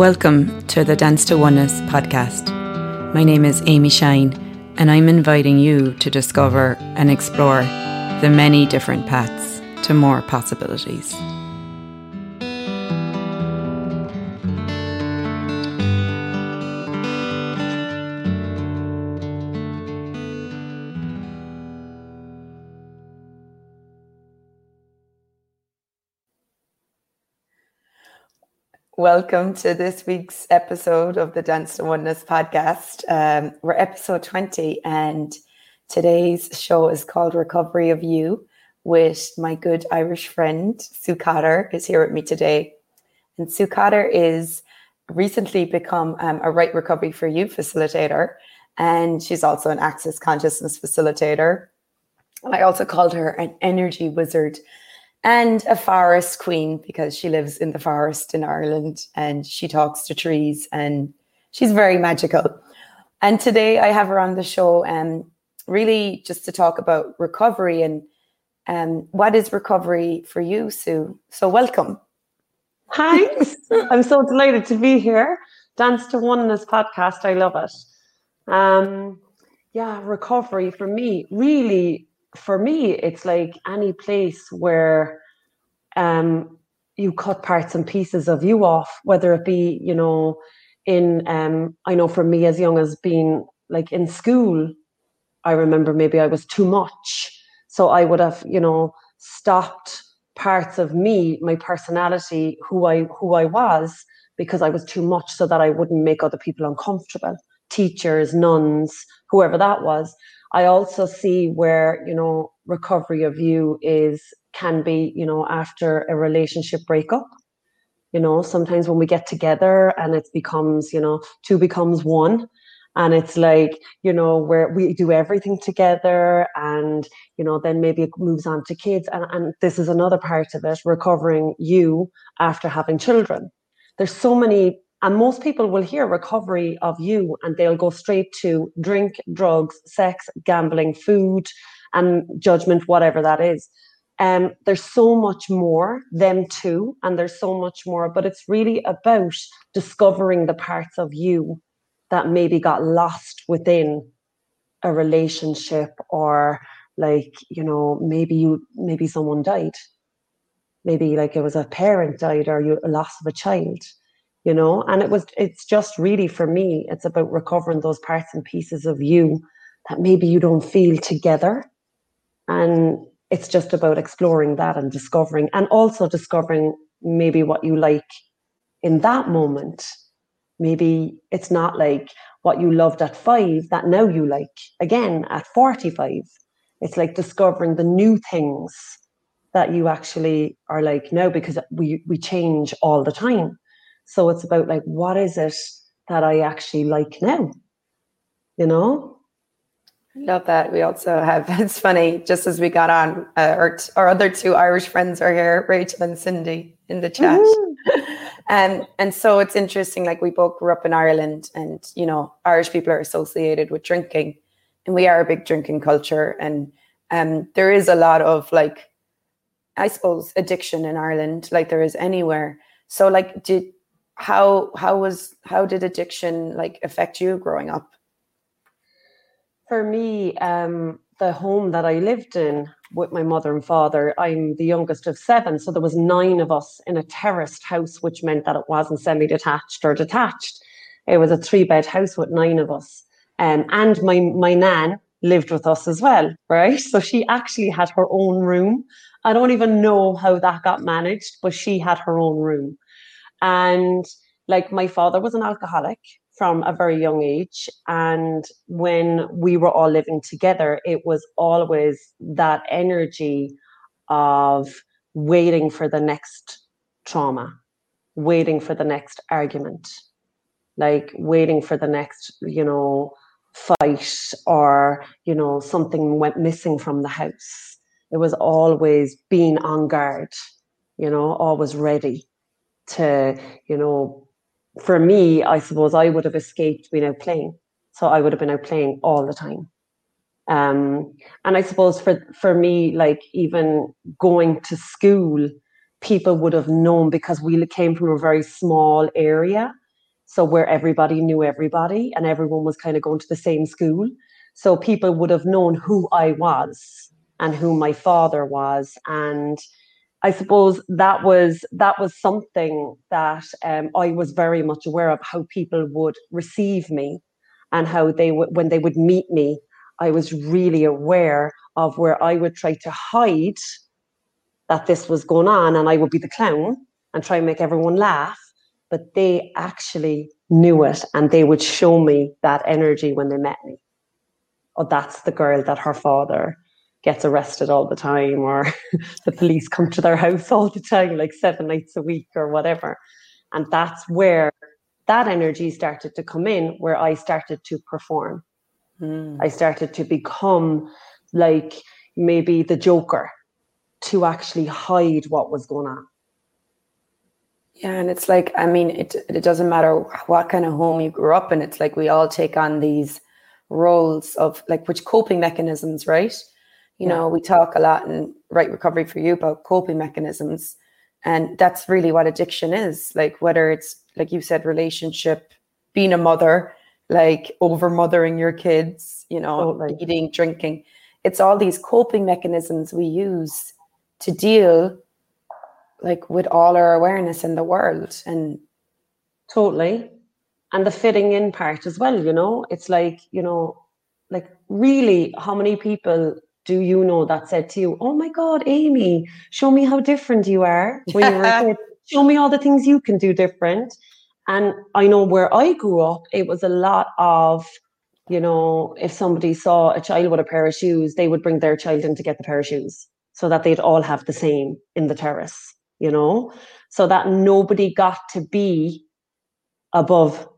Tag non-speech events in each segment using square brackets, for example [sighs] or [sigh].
Welcome to the Dance to Oneness podcast. My name is Amy Shine, and I'm inviting you to discover and explore the many different paths to more possibilities. Welcome to this week's episode of the Dance to Oneness podcast. Um, we're episode 20, and today's show is called Recovery of You with my good Irish friend, Sue Cotter, is here with me today. And Sue Cotter is recently become um, a Right Recovery for You facilitator, and she's also an Access Consciousness facilitator. I also called her an energy wizard and a forest queen because she lives in the forest in Ireland and she talks to trees and she's very magical. And today I have her on the show and um, really just to talk about recovery and um, what is recovery for you, Sue? So welcome. Hi, [laughs] I'm so delighted to be here. Dance to Oneness podcast. I love it. Um, yeah, recovery for me, really for me, it's like any place where um, you cut parts and pieces of you off, whether it be, you know, in, um, I know for me as young as being like in school, I remember maybe I was too much. So I would have, you know, stopped parts of me, my personality, who I who I was, because I was too much so that I wouldn't make other people uncomfortable. Teachers, nuns, whoever that was. I also see where, you know, recovery of you is can be, you know, after a relationship breakup. You know, sometimes when we get together and it becomes, you know, two becomes one. And it's like, you know, where we do everything together and, you know, then maybe it moves on to kids. And, and this is another part of it, recovering you after having children. There's so many and most people will hear recovery of you and they'll go straight to drink, drugs, sex, gambling, food, and judgment, whatever that is. Um, there's so much more, them too, and there's so much more, but it's really about discovering the parts of you that maybe got lost within a relationship or like, you know, maybe you maybe someone died. Maybe like it was a parent died or you a loss of a child you know? And it was it's just really for me it's about recovering those parts and pieces of you that maybe you don't feel together. And it's just about exploring that and discovering and also discovering maybe what you like in that moment. Maybe it's not like what you loved at 5 that now you like again at 45 it's like discovering the new things that you actually are like now because we we change all the time so it's about like, what is it that I actually like now? You know? Love that. We also have, [laughs] it's funny, just as we got on, uh, our, our other two Irish friends are here, Rachel and Cindy, in the chat. Mm-hmm. [laughs] and, and so it's interesting, like we both grew up in Ireland and, you know, Irish people are associated with drinking and we are a big drinking culture. And um, there is a lot of like, I suppose, addiction in Ireland, like there is anywhere. So like, did, how how was how did addiction like affect you growing up? For me um the home that i lived in with my mother and father i'm the youngest of seven so there was nine of us in a terraced house which meant that it wasn't semi-detached or detached. It was a three bed house with nine of us um, and my my nan lived with us as well right? [laughs] So she actually had her own room. I don't even know how that got managed but she had her own room and like my father was an alcoholic from a very young age. And when we were all living together, it was always that energy of waiting for the next trauma, waiting for the next argument, like waiting for the next, you know, fight or, you know, something went missing from the house. It was always being on guard, you know, always ready to, you know, for me, I suppose I would have escaped being out playing. So I would have been out playing all the time. Um, and I suppose for for me, like even going to school, people would have known because we came from a very small area. So where everybody knew everybody and everyone was kind of going to the same school. So people would have known who I was and who my father was. And I suppose that was that was something that um, I was very much aware of how people would receive me and how they would when they would meet me. I was really aware of where I would try to hide that this was going on and I would be the clown and try and make everyone laugh but they actually knew it and they would show me that energy when they met me. Oh, that's the girl that her father gets arrested all the time, or [laughs] the police come to their house all the time, like seven nights a week or whatever. And that's where that energy started to come in, where I started to perform. Mm. I started to become like maybe the joker to actually hide what was going on. Yeah, and it's like I mean, it it doesn't matter what kind of home you grew up in. It's like we all take on these roles of like which coping mechanisms, right? You yeah. know, we talk a lot in right recovery for you about coping mechanisms, and that's really what addiction is. Like whether it's like you said, relationship, being a mother, like over mothering your kids, you know, totally. eating, drinking. It's all these coping mechanisms we use to deal like with all our awareness in the world and totally and the fitting in part as well you know it's like you know like really how many people do you know that said to you oh my god amy show me how different you are. [laughs] When you were a kid show me all the things you can do different. And i know where i grew up it was a lot of you know if somebody saw a child with a pair of shoes they would bring their child in to get the pair of shoes so that they'd all have the same in the terrace you know, so that nobody got to be above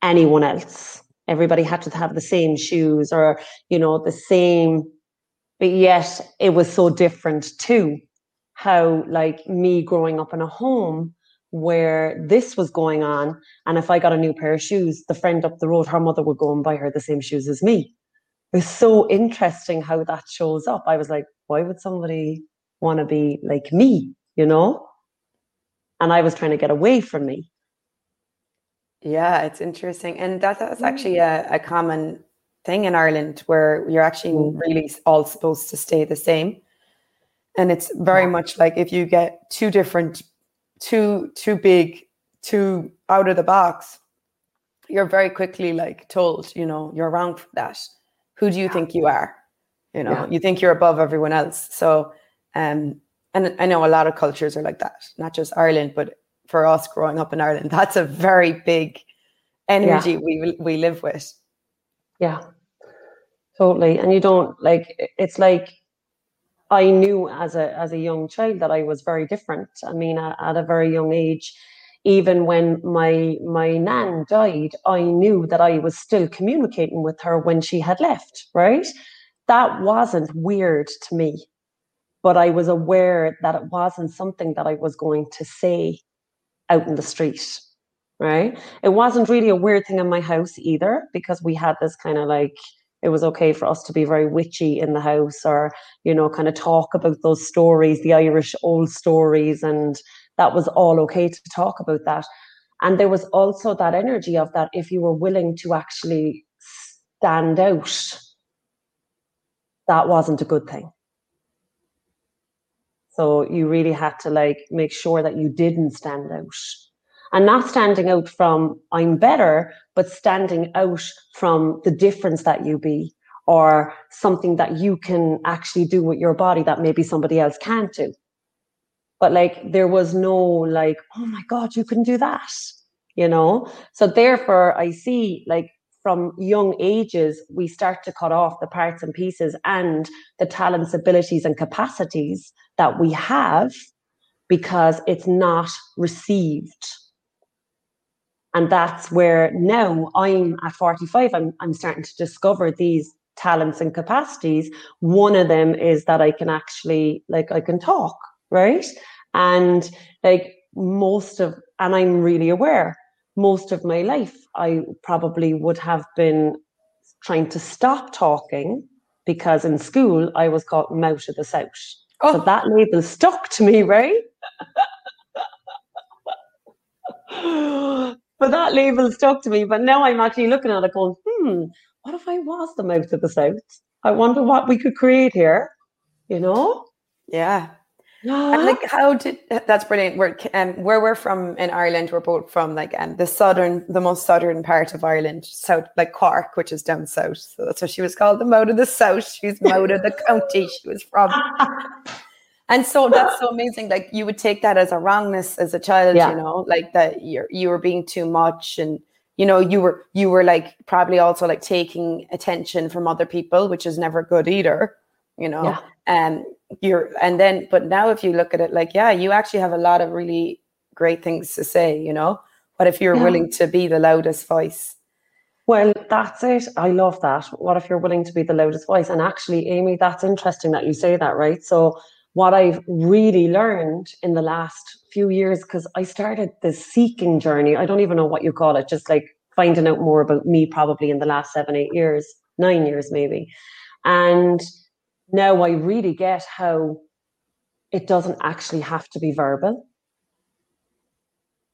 anyone else. Everybody had to have the same shoes or, you know, the same, but yet it was so different too. How, like, me growing up in a home where this was going on. And if I got a new pair of shoes, the friend up the road, her mother would go and buy her the same shoes as me. It was so interesting how that shows up. I was like, why would somebody want to be like me? You know? and I was trying to get away from me. Yeah, it's interesting. And that, that's actually a, a common thing in Ireland where you're actually mm. really all supposed to stay the same. And it's very yeah. much like if you get too different, too too big, too out of the box, you're very quickly like told, you know, you're wrong for that. Who do you yeah. think you are? You know, yeah. you think you're above everyone else. So um and I know a lot of cultures are like that, not just Ireland, but for us growing up in Ireland, [laughs] that's a very big energy we we live with. Yeah, totally. And you don't like it's like I knew as a as a young child that I was very different. I mean, at, a very young age, even when my my nan died, I knew that I was still communicating with her when she had left. Right, that wasn't weird to me but I was aware that it wasn't something that I was going to say out in the street. Right. It wasn't really a weird thing in my house either, because we had this kind of like, it was okay for us to be very witchy in the house or, you know, kind of talk about those stories, the Irish old stories. And that was all okay to talk about that. And there was also that energy of that if you were willing to actually stand out, that wasn't a good thing. So you really had to like make sure that you didn't stand out. And not standing out from I'm better, but standing out from the difference that you be or something that you can actually do with your body that maybe somebody else can't do. But like there was no like, oh my God, you can do that, you know? So therefore I see like from young ages, we start to cut off the parts and pieces and the talents, abilities, and capacities that we have because it's not received. And that's where now I'm at 45, I'm, I'm starting to discover these talents and capacities. One of them is that I can actually, like, I can talk, right? And like most of, and I'm really aware most of my life, I probably would have been trying to stop talking because in school I was called Mouth of the South. Oh. So that label stuck to me, right? [laughs] [laughs] but that label stuck to me. But now I'm actually looking at it going, hmm, what if I was the mouth of the South? I wonder what we could create here, you know? Yeah. And like, how did that's brilliant? We're um, where we're from in Ireland. We're both from like um, the southern, the most southern part of Ireland, south like Cork, which is down south. So that's what she was called, the mode of the south. She's mode of the county she was from. [laughs] and so that's so amazing. Like you would take that as a wrongness as a child, yeah. you know, like that you're you were being too much, and you know you were you were like probably also like taking attention from other people, which is never good either, you know. Yeah. Um, you're and then but now if you look at it like yeah you actually have a lot of really great things to say you know what if you're yeah. willing to be the loudest voice well that's it i love that what if you're willing to be the loudest voice and actually amy that's interesting that you say that right so what i've really learned in the last few years because i started this seeking journey i don't even know what you call it just like finding out more about me probably in the last seven eight years nine years maybe and now I really get how it doesn't actually have to be verbal.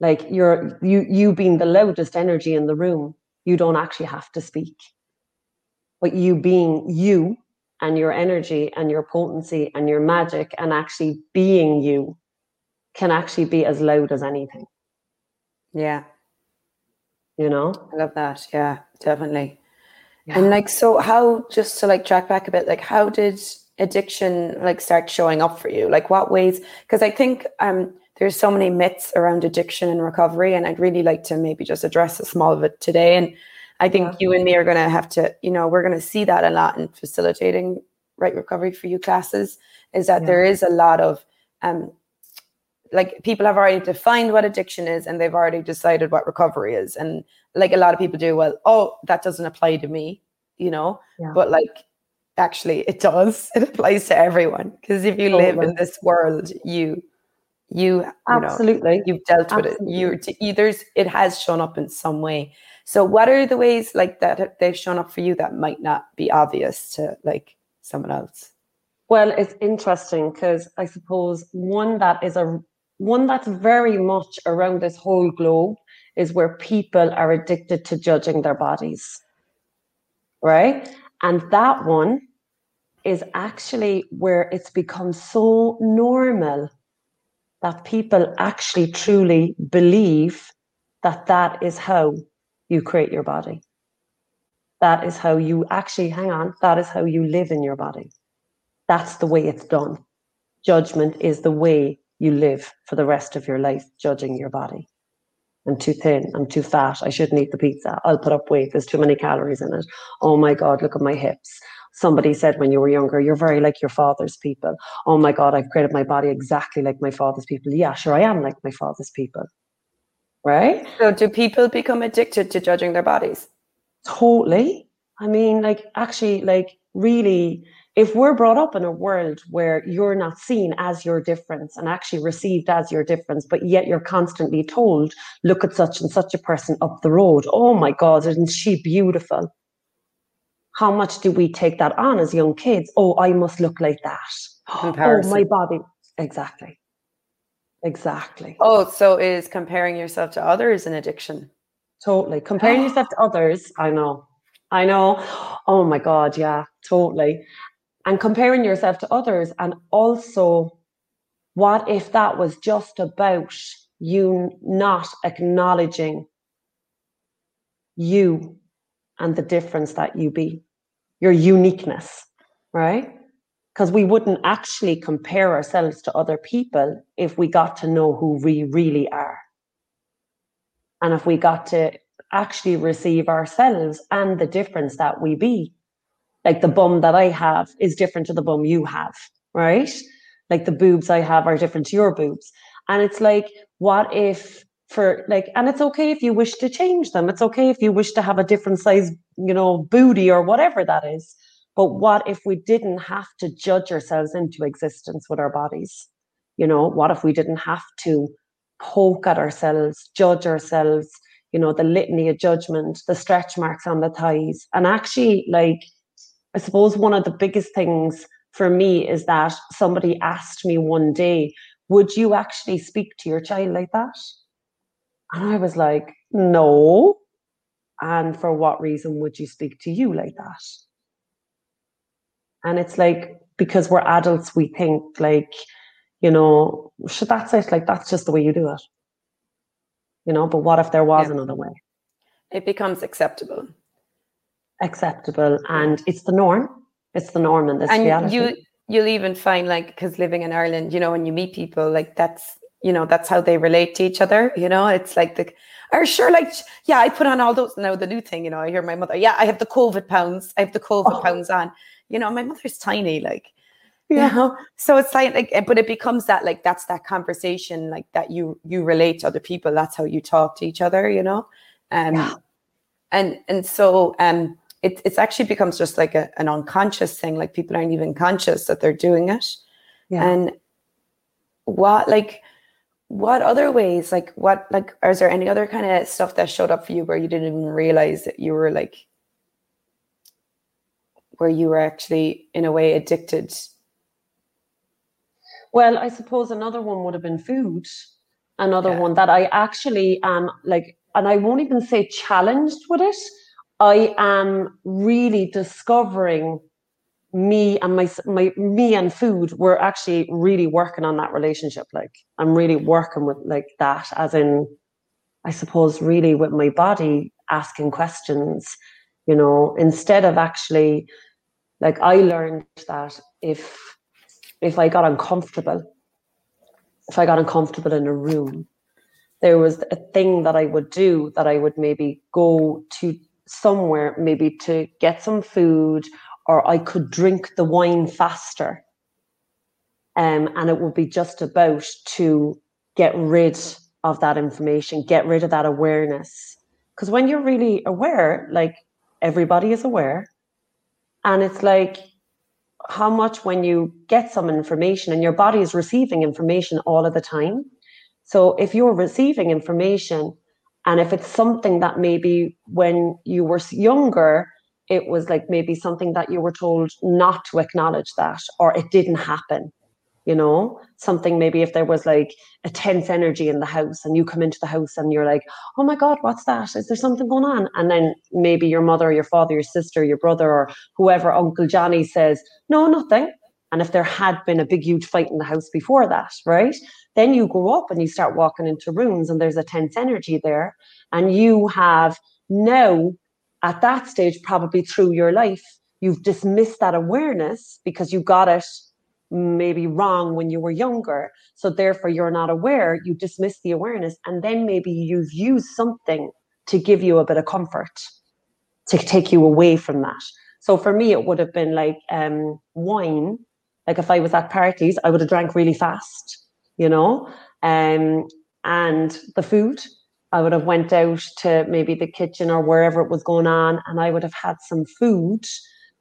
Like you're you you being the loudest energy in the room, you don't actually have to speak. But you being you and your energy and your potency and your magic and actually being you can actually be as loud as anything. Yeah. You know? I love that. Yeah, definitely. Yeah. And like, so how, just to like track back a bit, like, how did addiction like start showing up for you? Like, what ways? Because I think um, there's so many myths around addiction and recovery, and I'd really like to maybe just address a small of it today. And I think yeah. you and me are going to have to, you know, we're going to see that a lot in facilitating right recovery for you classes. Is that yeah. there is a lot of um, like people have already defined what addiction is and they've already decided what recovery is and like a lot of people do well oh that doesn't apply to me you know yeah. but like actually it does [laughs] it applies to everyone because if you totally. live in this world you you, you absolutely know, you've dealt absolutely. with it you, you there's it has shown up in some way so what are the ways like that they've shown up for you that might not be obvious to like someone else well it's interesting because i suppose one that is a one that's very much around this whole globe is where people are addicted to judging their bodies. Right? And that one is actually where it's become so normal that people actually truly believe that that is how you create your body. That is how you actually, hang on, that is how you live in your body. That's the way it's done. Judgment is the way you live for the rest of your life judging your body. I'm too thin, I'm too fat, I shouldn't eat the pizza, I'll put up weight, there's too many calories in it. Oh my God, look at my hips. Somebody said when you were younger, you're very like your father's people. Oh my God, I've created my body exactly like my father's people. Yeah, sure, I am like my father's people. Right? So, do people become addicted to judging their bodies? Totally. I mean, like, actually, like, really if we're brought up in a world where you're not seen as your difference and actually received as your difference, but yet you're constantly told, look at such and such a person up the road. Oh my God, isn't she beautiful? How much do we take that on as young kids? Oh, I must look like that. Comparison. [gasps] Oh, my body. Exactly. Exactly. Oh, so is comparing yourself to others an addiction? Totally. Comparing [gasps] yourself to others, I know. I know. Oh my God, yeah, totally and comparing yourself to others. And also, what if that was just about you not acknowledging you and the difference that you be, your uniqueness, right? Because we wouldn't actually compare ourselves to other people if we got to know who we really are. And if we got to actually receive ourselves and the difference that we be like the bum that I have is different to the bum you have, right? Like the boobs I have are different to your boobs. And it's like, what if for like, and it's okay if you wish to change them. It's okay if you wish to have a different size, you know, booty or whatever that is. But what if we didn't have to judge ourselves into existence with our bodies? You know, what if we didn't have to poke at ourselves, judge ourselves, you know, the litany of judgment, the stretch marks on the thighs, and actually like I suppose one of the biggest things for me is that somebody asked me one day, would you actually speak to your child like that? And I was like, no. And for what reason would you speak to you like that? And it's like, because we're adults, we think like, you know, should that's it? Like, that's just the way you do it. You know, but what if there was yeah. another way? It becomes acceptable. Acceptable. And it's the norm. It's the norm in this and reality. You, you'll even find like, because living in Ireland, you know, when you meet people, like that's, you know, that's how they relate to each other. You know, it's like the, are sure like yeah i put on all those now the new thing you know i hear my mother yeah i have the covid pounds i have the covid oh. pounds on you know my mother's tiny like yeah. you know [laughs] so it's like, like eh, but it becomes that like that's that conversation like that you you relate to other people that's how you talk to each other you know um yeah. and and so um it it's actually becomes just like a, an unconscious thing like people aren't even conscious that they're doing it yeah. and what like what other ways like what like is there any other kind of stuff that showed up for you where you didn't even realize that you were like where you were actually in a way addicted? Well i suppose another one would have been food. Another yeah. one that i actually am like and i won't even say challenged with it. I am really discovering me and my my me and food. We're actually really working on that relationship. Like i'm really working with like that as in i suppose really with my body asking questions you know instead of actually like i learned that if if i got uncomfortable if i got uncomfortable in a room there was a thing that i would do that i would maybe go to somewhere maybe to get some food or I could drink the wine faster. Um, and it would be just about to get rid of that information, get rid of that awareness. Because when you're really aware, like everybody is aware, and it's like how much when you get some information and your body is receiving information all of the time. So if you're receiving information, and if it's something that maybe when you were younger, it was like maybe something that you were told not to acknowledge that or it didn't happen you know something maybe if there was like a tense energy in the house and you come into the house and you're like oh my god what's that? Is there something going on? And then maybe your mother your father your sister your brother or whoever uncle johnny says no nothing. And if there had been a big huge fight in the house before that right then you grow up and you start walking into rooms and there's a tense energy there. And you have now at that stage, probably through your life, you've dismissed that awareness because you got it maybe wrong when you were younger. So therefore, you're not aware, you dismiss the awareness, and then maybe you've used something to give you a bit of comfort, to take you away from that. So for me, it would have been like um, wine. Like if I was at parties, I would have drank really fast, you know, um, and the food I would have went out to maybe the kitchen or wherever it was going on and I would have had some food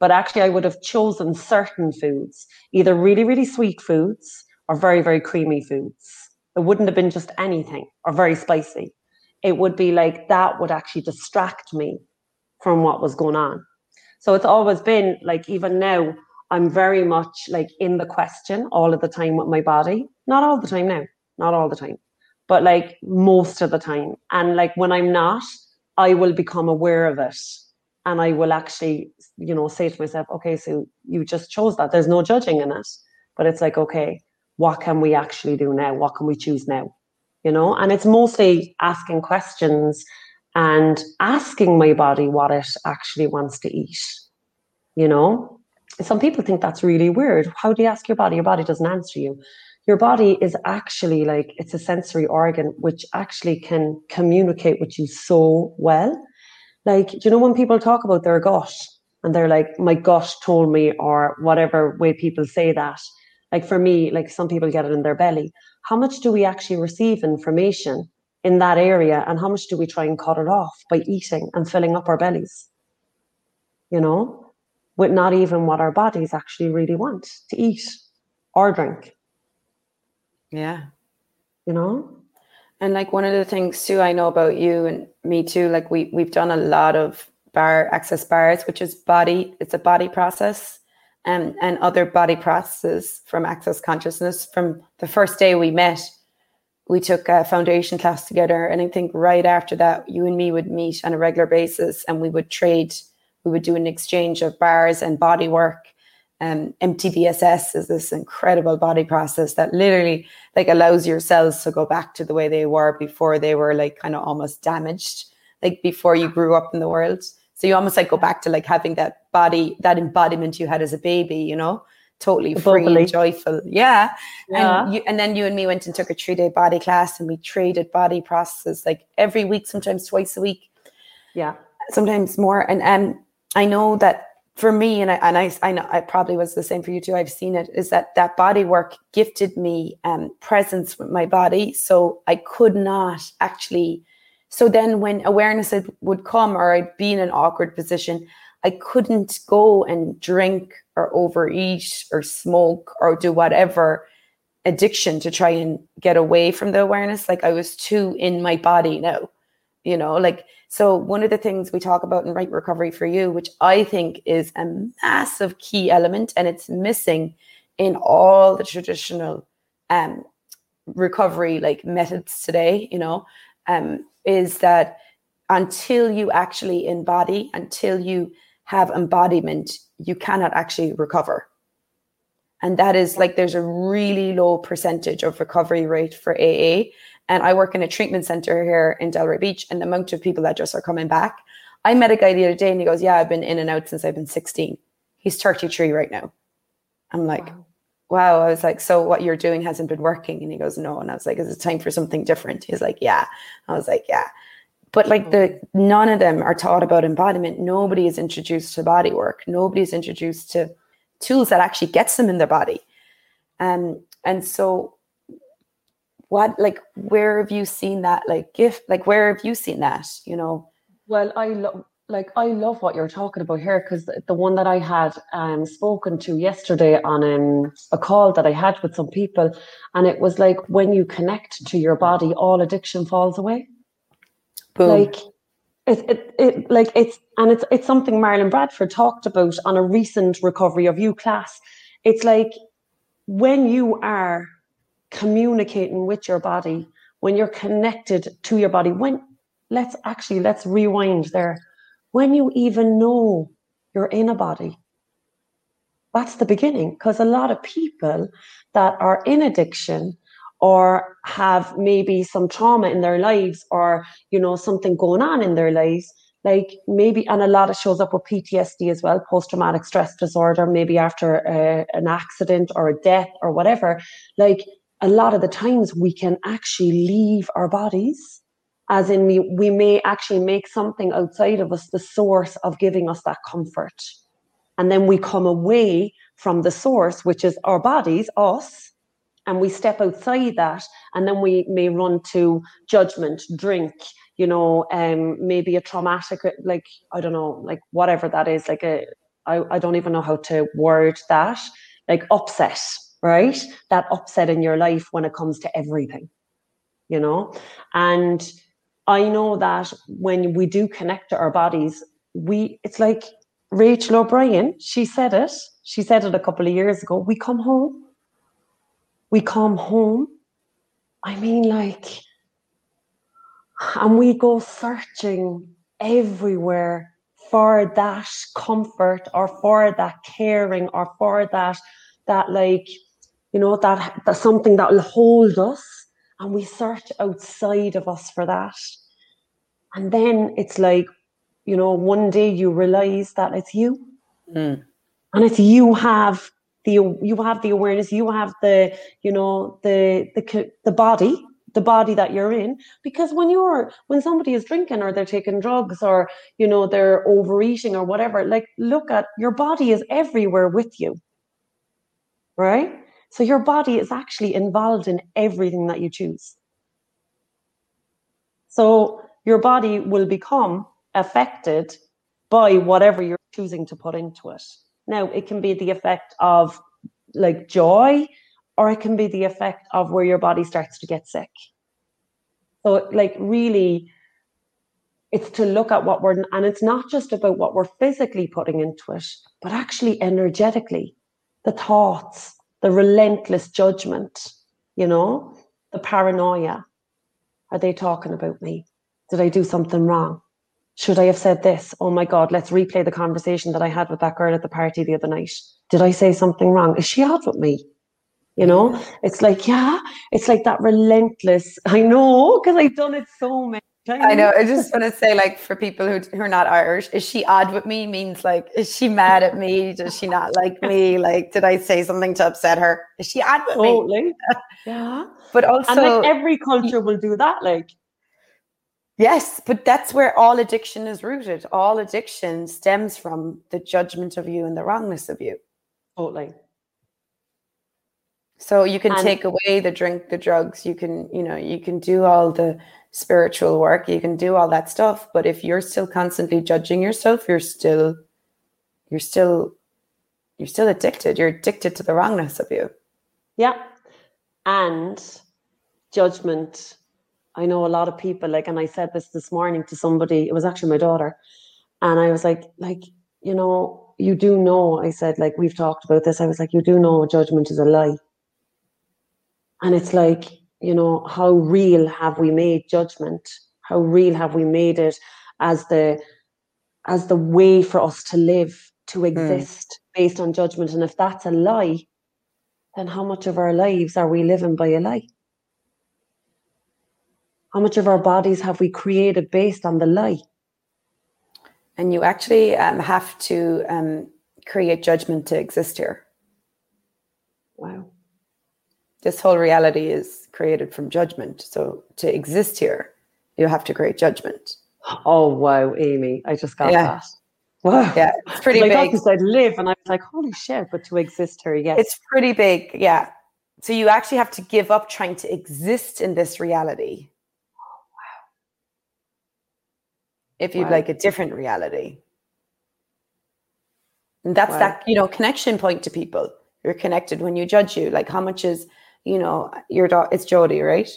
but actually I would have chosen certain foods either really really sweet foods or very very creamy foods. It wouldn't have been just anything or very spicy. It would be like that would actually distract me from what was going on. So it's always been like even now I'm very much like in the question all of the time with my body. Not all the time now not all the time but like most of the time. And like when I'm not, I will become aware of it and I will actually, you know, say to myself, okay, so you just chose that. There's no judging in it. But it's like, okay, what can we actually do now? What can we choose now? You know, and it's mostly asking questions and asking my body what it actually wants to eat. You know, some people think that's really weird. How do you ask your body? Your body doesn't answer you your body is actually like it's a sensory organ which actually can communicate with you so well. Like, you know, when people talk about their gut and they're like, my gut told me, or whatever way people say that, like for me, like some people get it in their belly. How much do we actually receive information in that area and how much do we try and cut it off by eating and filling up our bellies? You know, with not even what our bodies actually really want to eat or drink. Yeah. You know? And like one of the things too, I know about you and me too, like we we've done a lot of bar access bars, which is body, it's a body process and and other body processes from access consciousness. From the first day we met, we took a foundation class together. And I think right after that, you and me would meet on a regular basis and we would trade, we would do an exchange of bars and body work. Um, MTVSS is this incredible body process that literally like allows your cells to go back to the way they were before they were like kind of almost damaged, like before you grew up in the world. So you almost like go back to like having that body, that embodiment you had as a baby, you know? totally free and joyful. Yeah. yeah. And you, and then you and me went and took a three day body class and we traded body processes like every week, sometimes twice a week. Yeah. Sometimes more. And um, I know that for me, and I, and I, I know I probably was the same for you too. I've seen it is that that body work gifted me um, presence with my body. So I could not actually. So then when awareness would come or I'd be in an awkward position, I couldn't go and drink or overeat or smoke or do whatever addiction to try and get away from the awareness. Like I was too in my body now, you know, like so one of the things we talk about in right recovery for you, which I think is a massive key element and it's missing in all the traditional um recovery like methods today, you know, um, is that until you actually embody, until you have embodiment, you cannot actually recover. And that is like there's a really low percentage of recovery rate for AA. And I work in a treatment center here in Delray Beach, and the amount of people that just are coming back. I met a guy the other day and he goes, Yeah, I've been in and out since I've been 16. He's 33 right now. I'm like, wow. wow. I was like, So what you're doing hasn't been working? And he goes, No. And I was like, Is it time for something different? He's like, Yeah. I was like, Yeah but like the none of them are taught about embodiment nobody is introduced to body work nobody is introduced to tools that actually gets them in their body um, and so what like where have you seen that like gift like where have you seen that you know well i love like i love what you're talking about here because the, the, one that i had um, spoken to yesterday on um, a call that i had with some people and it was like when you connect to your body all addiction falls away Boom. Like it, it, it, like it's and it's it's something Marilyn Bradford talked about on a recent recovery of you class. It's like when you are communicating with your body, when you're connected to your body, when let's actually let's rewind there. When you even know you're in a body, that's the beginning. Because a lot of people that are in addiction or have maybe some trauma in their lives or you know something going on in their lives like maybe and a lot of shows up with ptsd as well post-traumatic stress disorder maybe after a, an accident or a death or whatever like a lot of the times we can actually leave our bodies as in we, we may actually make something outside of us the source of giving us that comfort. And then we come away from the source which is our bodies us and we step outside that and then we may run to judgment drink you know um maybe a traumatic like i don't know like whatever that is like a I, I don't even know how to word that like upset right? That upset in your life when it comes to everything you know? And i know that when we do connect to our bodies we it's like rachel o'brien she said it she said it a couple of years ago we come home. We come home. I mean, like, and we go searching everywhere for that comfort or for that caring or for that, that like, you know, that, that's something that will hold us. And we search outside of us for that. And then it's like, you know, one day you realize that it's you. Mm. And it's you have the you have the awareness you have the you know the the the body the body that you're in because when you're when somebody is drinking or they're taking drugs or you know they're overeating or whatever like look at your body is everywhere with you right so your body is actually involved in everything that you choose so your body will become affected by whatever you're choosing to put into it now, it can be the effect of like joy, or it can be the effect of where your body starts to get sick. So, like, really, it's to look at what we're, and it's not just about what we're physically putting into it, but actually energetically, the thoughts, the relentless judgment, you know, the paranoia. Are they talking about me? Did I do something wrong? Should I have said this? Oh my God, let's replay the conversation that I had with that girl at the party the other night. Did I say something wrong? Is she out with me? You know, it's like, yeah, it's like that relentless. [laughs] I know because I've done it so many. I know. I just want to say, like, for people who, who are not Irish, is she odd with me? Means like, is she mad at me? Does she not like me? Like, did I say something to upset her? Is she odd with totally. me? [laughs] yeah. But also, and like every culture will do that. Like, Yes, but that's where all addiction is rooted. All addiction stems from the judgment of you and the wrongness of you. Totally. So you can And- take away the drink, the drugs, you can, you know, you can do all the spiritual work, you can do all that stuff, but if you're still constantly judging yourself, you're still you're still you're still addicted. You're addicted to the wrongness of you. Yeah. And judgment. I know a lot of people like, and I said this this morning to somebody, it was actually my daughter. And I was like, like, you know, you do know, I said, like, we've talked about this. I was like, you do know judgment is a lie. And it's like, you know, how real have we made judgment? How real have we made it as the as the way for us to live, to exist based on judgment? And if that's a lie, then how much of our lives are we living by a lie? How much of our bodies have we created based on the lie? And you actually um, have to um, create judgment to exist here. Wow. This whole reality is created from judgment. So to exist here, you have to create judgment. Oh wow, Amy, I just got Yeah. that. Wow. Yeah, it's pretty I big. you said live, and I was like, holy shit, but to exist here, yes. It's pretty big, yeah. So you actually have to give up trying to exist in this reality. Oh, wow. If you'd Wow. like a different reality. And that's Wow. that, you know, connection point to people. You're connected when you judge you. Like how much is, you know, your daughter, it's Jodie, right?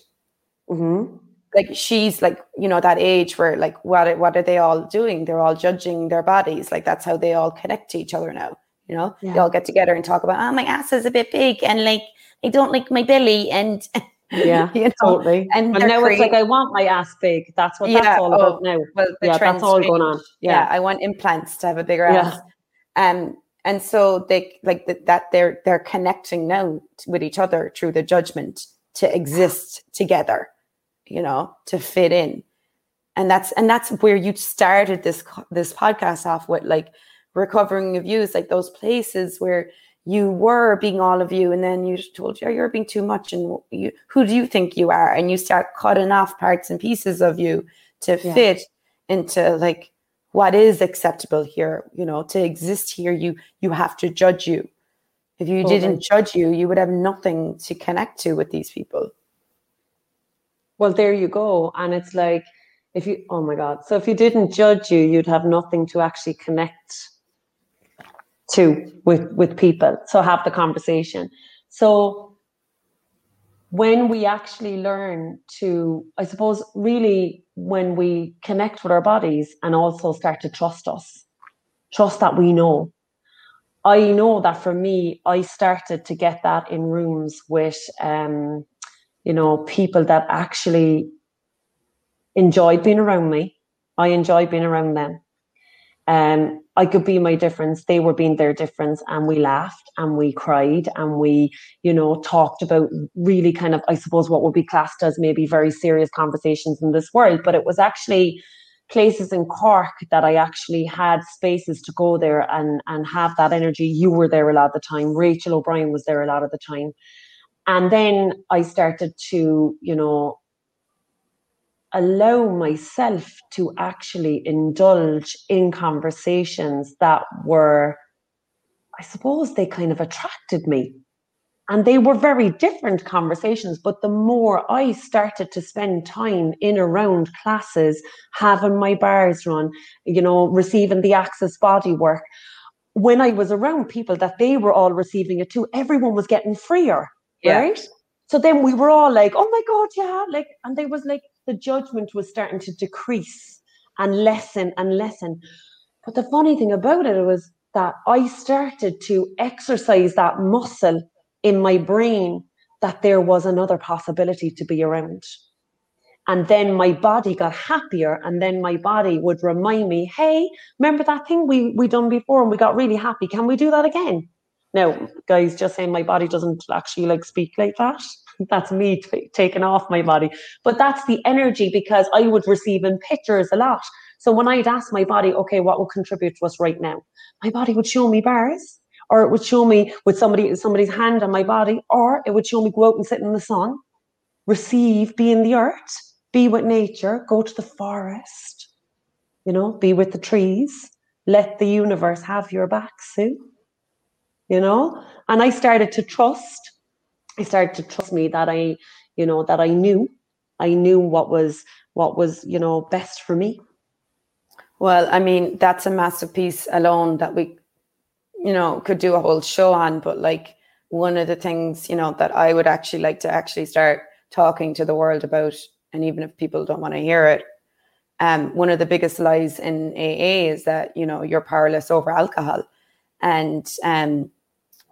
hmm like she's like you know that age where like what are, what are they all doing they're all judging their bodies like that's how they all connect to each other now you know they all get together and talk about oh my ass is a bit big and like i don't like my belly and [laughs] Yeah, [laughs] you know totally. and And now it's like, I want my ass big. That's what Yeah, that's all oh, about now. well the Yeah, trends that's all going on. yeah. Yeah. i want implants to have a bigger Yeah. ass um and so they like th- that they're they're connecting now t- with each other through the judgment to exist together you know to fit in and that's and that's where you started this this podcast off with like recovering of you is like those places where you were being all of you and then you told you oh, you're being too much and you who do you think you are and you start cutting off parts and pieces of you to Yeah. fit into like what is acceptable here you know to exist here you you have to judge you if you Totally. didn't judge you you would have nothing to connect to with these people Well, there you go. And it's like, if you, oh my God. So if you didn't judge you, you'd have nothing to actually connect to with, with people. So have the conversation. So when we actually learn to, I suppose, really when we connect with our bodies and also start to trust us, trust that we know. I know that for me, I started to get that in rooms with, um, you know, people that actually enjoyed being around me. I enjoyed being around them. Um, I could be my difference. They were being their difference, and we laughed and we cried and we, you know, talked about really kind of, I suppose, what would be classed as maybe very serious conversations in this world. But it was actually places in Cork that I actually had spaces to go there and and have that energy. You were there a lot of the time. Rachel O'Brien was there a lot of the time. And then I started to, you know, allow myself to actually indulge in conversations that were, I suppose, they kind of attracted me. And they were very different conversations. But the more I started to spend time in around classes, having my bars run, you know, receiving the access body work, when I was around people that they were all receiving it too, everyone was getting freer Yeah. right? So then we were all like, oh my God, yeah. Like, and there was like the judgment was starting to decrease and lessen and lessen. But the funny thing about it was that I started to exercise that muscle in my brain that there was another possibility to be around. And then my body got happier, and then my body would remind me, "Hey, remember that thing we we done before, and we got really happy? Can we do that again?" Now, guys, just saying my body doesn't actually like speak like that. [laughs] That's me t- taking off my body, but that's the energy because I would receive in pictures a lot. So when I'd ask my body, okay, what will contribute to us right now? My body would show me bars, or it would show me with somebody somebody's hand on my body, or it would show me go out and sit in the sun, receive, be in the earth, be with nature, go to the forest, you know, be with the trees, let the universe have your back, Sue. You know? And I started to trust, I started to trust me that I, you know, that I knew, I knew what was what was, you know, best for me. Well, I mean, that's a masterpiece alone that we, you know, could do a whole show on. But like one of the things, you know, that I would actually like to actually start talking to the world about and even if people don't want to hear it um, one of the biggest lies in AA is that you know you're powerless over alcohol, and um,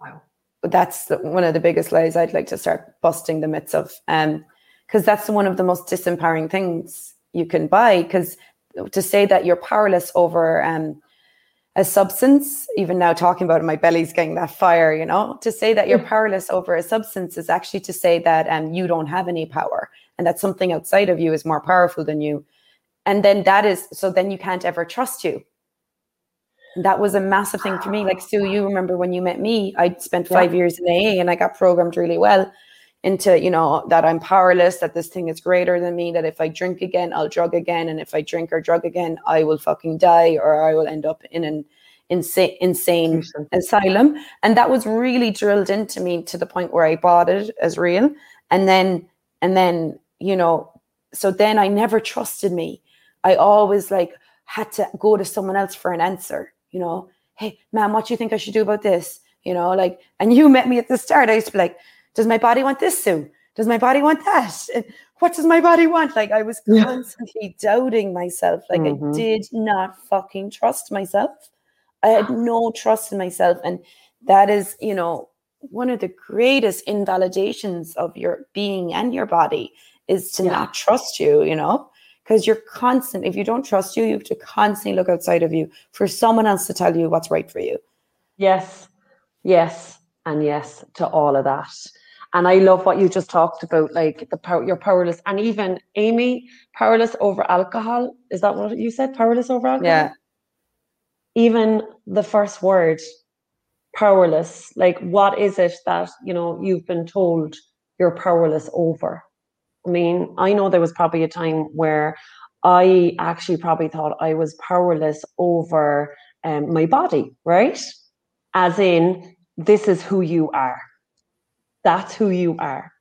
wow, that's the, one of the biggest lies I'd like to start busting the myths of, because um, that's one of the most disempowering things you can buy. Because to say that you're powerless over um, a substance, even now talking about it, my belly's getting that fire, you know, to say that you're powerless over a substance is actually to say that um, you don't have any power and that something outside of you is more powerful than you. And then that is so then you can't ever trust you. That was a massive thing for me. Like Sue, you remember when you met me, I spent five yeah. years in AA and I got programmed really well into, you know, that I'm powerless, that this thing is greater than me, that if I drink again, I'll drug again. And if I drink or drug again, I will fucking die or I will end up in an insane insane asylum. And that was really drilled into me to the point where I bought it as real. And then and then you know, so then I never trusted me. I always like had to go to someone else for an answer, you know, hey, man, what do you think I should do about this? You know, like, and you met me at the start. I used to be like, does my body want this soon? Does my body want that? And what does my body want? Like, I was constantly doubting myself. Like, mm-hmm. I did not fucking trust myself. I had [sighs] no trust in myself. And that is, you know, one of the greatest invalidations of your being and your body is to yeah. not trust you, you know, because you're constant. If you don't trust you, you have to constantly look outside of you for someone else to tell you what's right for you. Yes, yes, and yes to all of that. And I love what you just talked about, like the power, you're powerless, and even Amy, powerless over alcohol. Is that what you said? Powerless over alcohol. Yeah. Even the first word, powerless. Like, what is it that you know you've been told you're powerless over? I mean, I know there was probably a time where I actually probably thought I was powerless over um, my body, right? As in, this is who you are. That's who you are.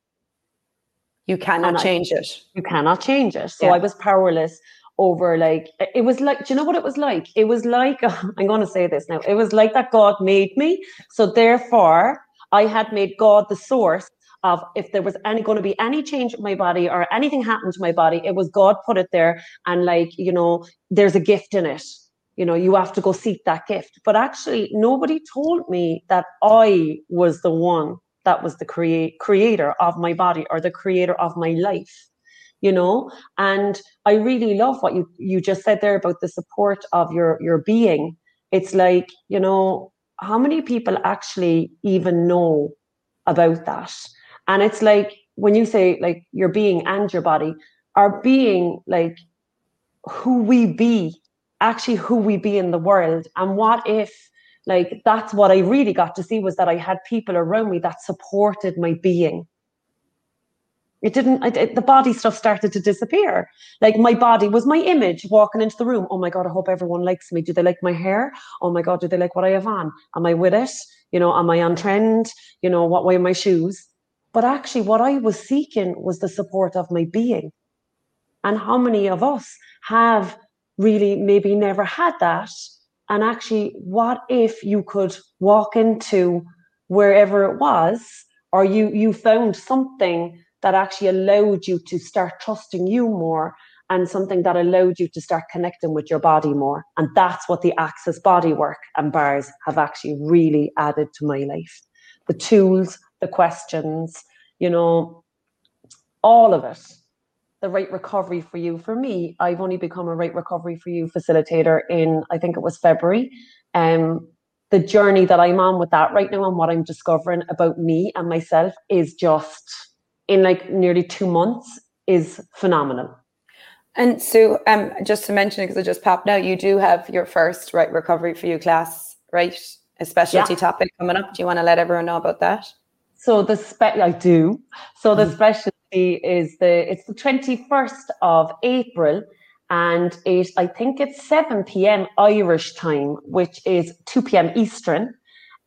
You cannot and change it. You cannot change it. So yeah. I was powerless over like it was like do you know what it was like it was like [laughs] i'm going to say this now it was like that god made me so therefore i had made god the source of if there was any going to be any change in my body or anything happened to my body, it was God put it there. And like, you know, there's a gift in it. You know, you have to go seek that gift. But actually, nobody told me that I was the one that was the create creator of my body or the creator of my life. You know, and I really love what you you just said there about the support of your your being. It's like, you know, how many people actually even know about that? And it's like when you say like your being and your body, our being, like who we be, actually who we be in the world. And what if like that's what I really got to see was that I had people around me that supported my being. It didn't, it, the body stuff started to disappear. Like my body was my image walking into the room. Oh my God, I hope everyone likes me. Do they like my hair? Oh my God, do they like what I have on? Am I with it? You know, am I on trend? You know, what way are my shoes? But actually, what I was seeking was the support of my being. And how many of us have really maybe never had that? And actually, what if you could walk into wherever it was, or you you found something that actually allowed you to start trusting you more and something that allowed you to start connecting with your body more. And that's what the Access body work and bars have actually really added to my life. The tools, the questions, you know, all of it. The right recovery for you. For me, I've only become a right recovery for you facilitator in I think it was February. Um, the journey that I'm on with that right now and what I'm discovering about me and myself is just in like nearly two months is phenomenal. And so, um, just to mention, because I just popped out, you do have your first right recovery for you class, right? A specialty yeah. topic coming up. Do you want to let everyone know about that? So the spec, I do. So the mm. specialty is the it's the twenty first of April, and it I think it's seven p.m. Irish time, which is two p.m. Eastern,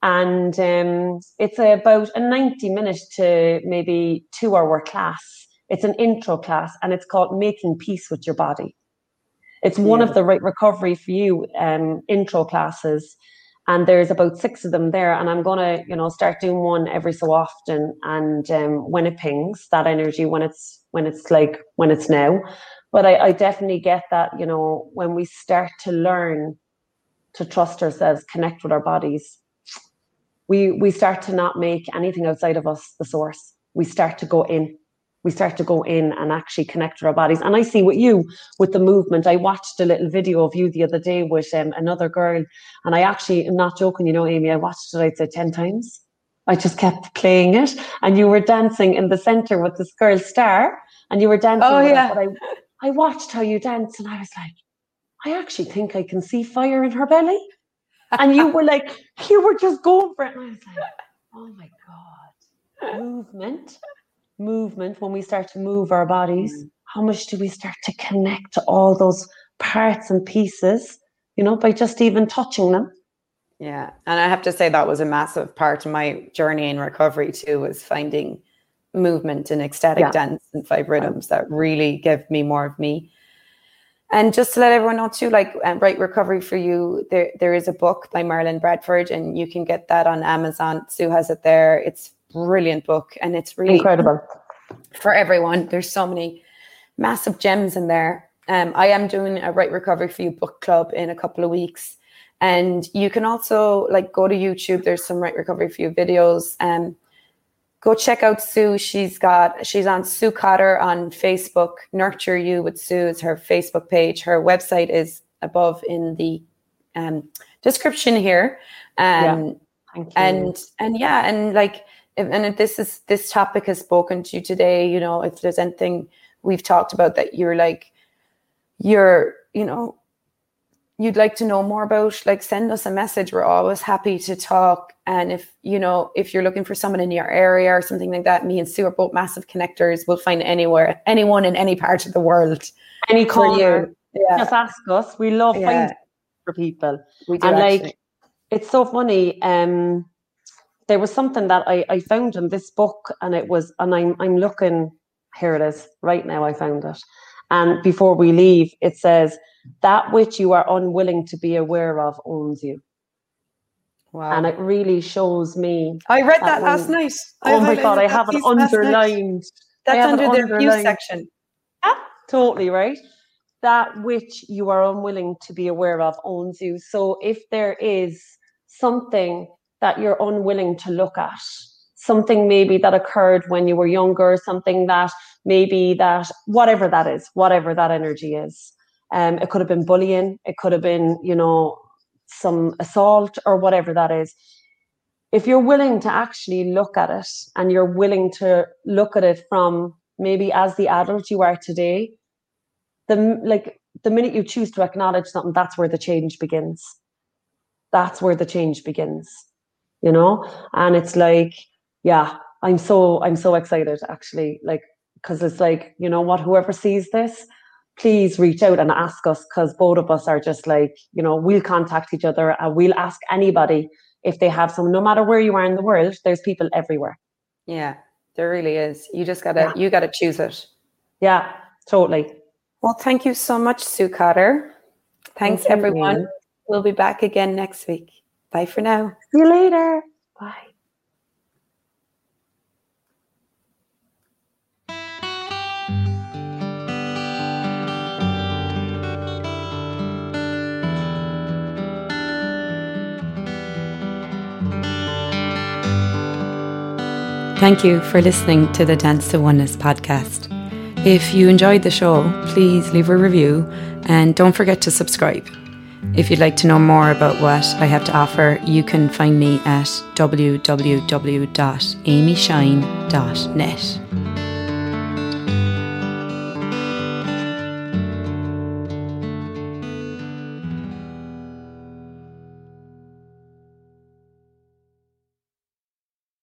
and um, it's about a ninety minute to maybe two hour class it's an intro class and it's called Making Peace with Your Body. It's one yeah. of the right recovery for you um, intro classes. And there's about six of them there. And I'm gonna, you know, start doing one every so often. And um, when it pings that energy, when it's when it's like when it's now. But I, I definitely get that, you know, when we start to learn to trust ourselves, connect with our bodies, we we start to not make anything outside of us the source. We start to go in we start to go in and actually connect to our bodies. And I see what you with the movement. I watched a little video of you the other day with um, another girl, and I actually am not joking. You know, Amy, I watched it. I'd say ten times. I just kept playing it, and you were dancing in the center with this girl Star, and you were dancing. Oh yeah. I, I watched how you danced, and I was like, I actually think I can see fire in her belly. And you were like, [laughs] you were just going for it, and I was like, oh my god, movement movement, when we start to move our bodies, mm. how much do we start to connect to all those parts and pieces, you know, by just even touching them? Yeah. And I have to say that was a massive part of my journey in recovery too, was finding movement and ecstatic yeah. dance and five rhythms that really give me more of me. And just to let everyone know too, like um, Right Recovery for You, there there is a book by Marilyn Bradford, and you can get that on Amazon. Sue has it there. It's brilliant book and it's really incredible for everyone. There's so many massive gems in there. Um, I am doing a Right Recovery for You book club in a couple of weeks. And you can also like go to YouTube. There's some Right Recovery for You videos. Um, go check out Sue. She's got she's on Sue Cotter on Facebook. Nurture You with Sue is her Facebook page. Her website is above in the um, description here. Um, yeah, and and yeah, and like if, and if this is this topic has spoken to you today, you know, if there's anything we've talked about that you're like, you're, you know, you'd like to know more about, like send us a message. We're always happy to talk. And if, you know, if you're looking for someone in your area or something like that, me and Sue are both massive connectors. We'll find anywhere, anyone in any part of the world. Any corner. Yeah. Just ask us. We love yeah. finding for people. We do and actually. like it's so funny. Um there was something that I, I found in this book and it was and I'm I'm looking here it is right now I found it. And before we leave it says that which you are unwilling to be aware of owns you. Wow. And it really shows me I read that, that last night. Oh my god I have it underlined. That's under the review section. Yeah totally right? That which you are unwilling to be aware of owns you. So if there is something that you're unwilling to look at. Something maybe that occurred when you were younger something that maybe that whatever that is whatever that energy is. Um, it could have been bullying it could have been you know some assault or whatever that is. If you're willing to actually look at it and you're willing to look at it from maybe as the adult you are today the like the minute you choose to acknowledge something that's where the change begins. That's where the change begins you know? And it's like yeah i'm so i'm so excited actually like because it's like you know what whoever sees this please reach out and ask us because both of us are just like you know we'll contact each other and we'll ask anybody if they have some no matter where you are in the world there's people everywhere. Yeah there really is. You just gotta yeah. you gotta choose it. Yeah totally. Well thank you so much sue cotter thanks thank everyone. You. we'll be back again next week Bye for now. See you later. Bye. Thank you for listening to the Dance to Oneness podcast. If you enjoyed the show, please leave a review and don't forget to subscribe. If you'd like to know more about what I have to offer, you can find me at www.amyshine.net.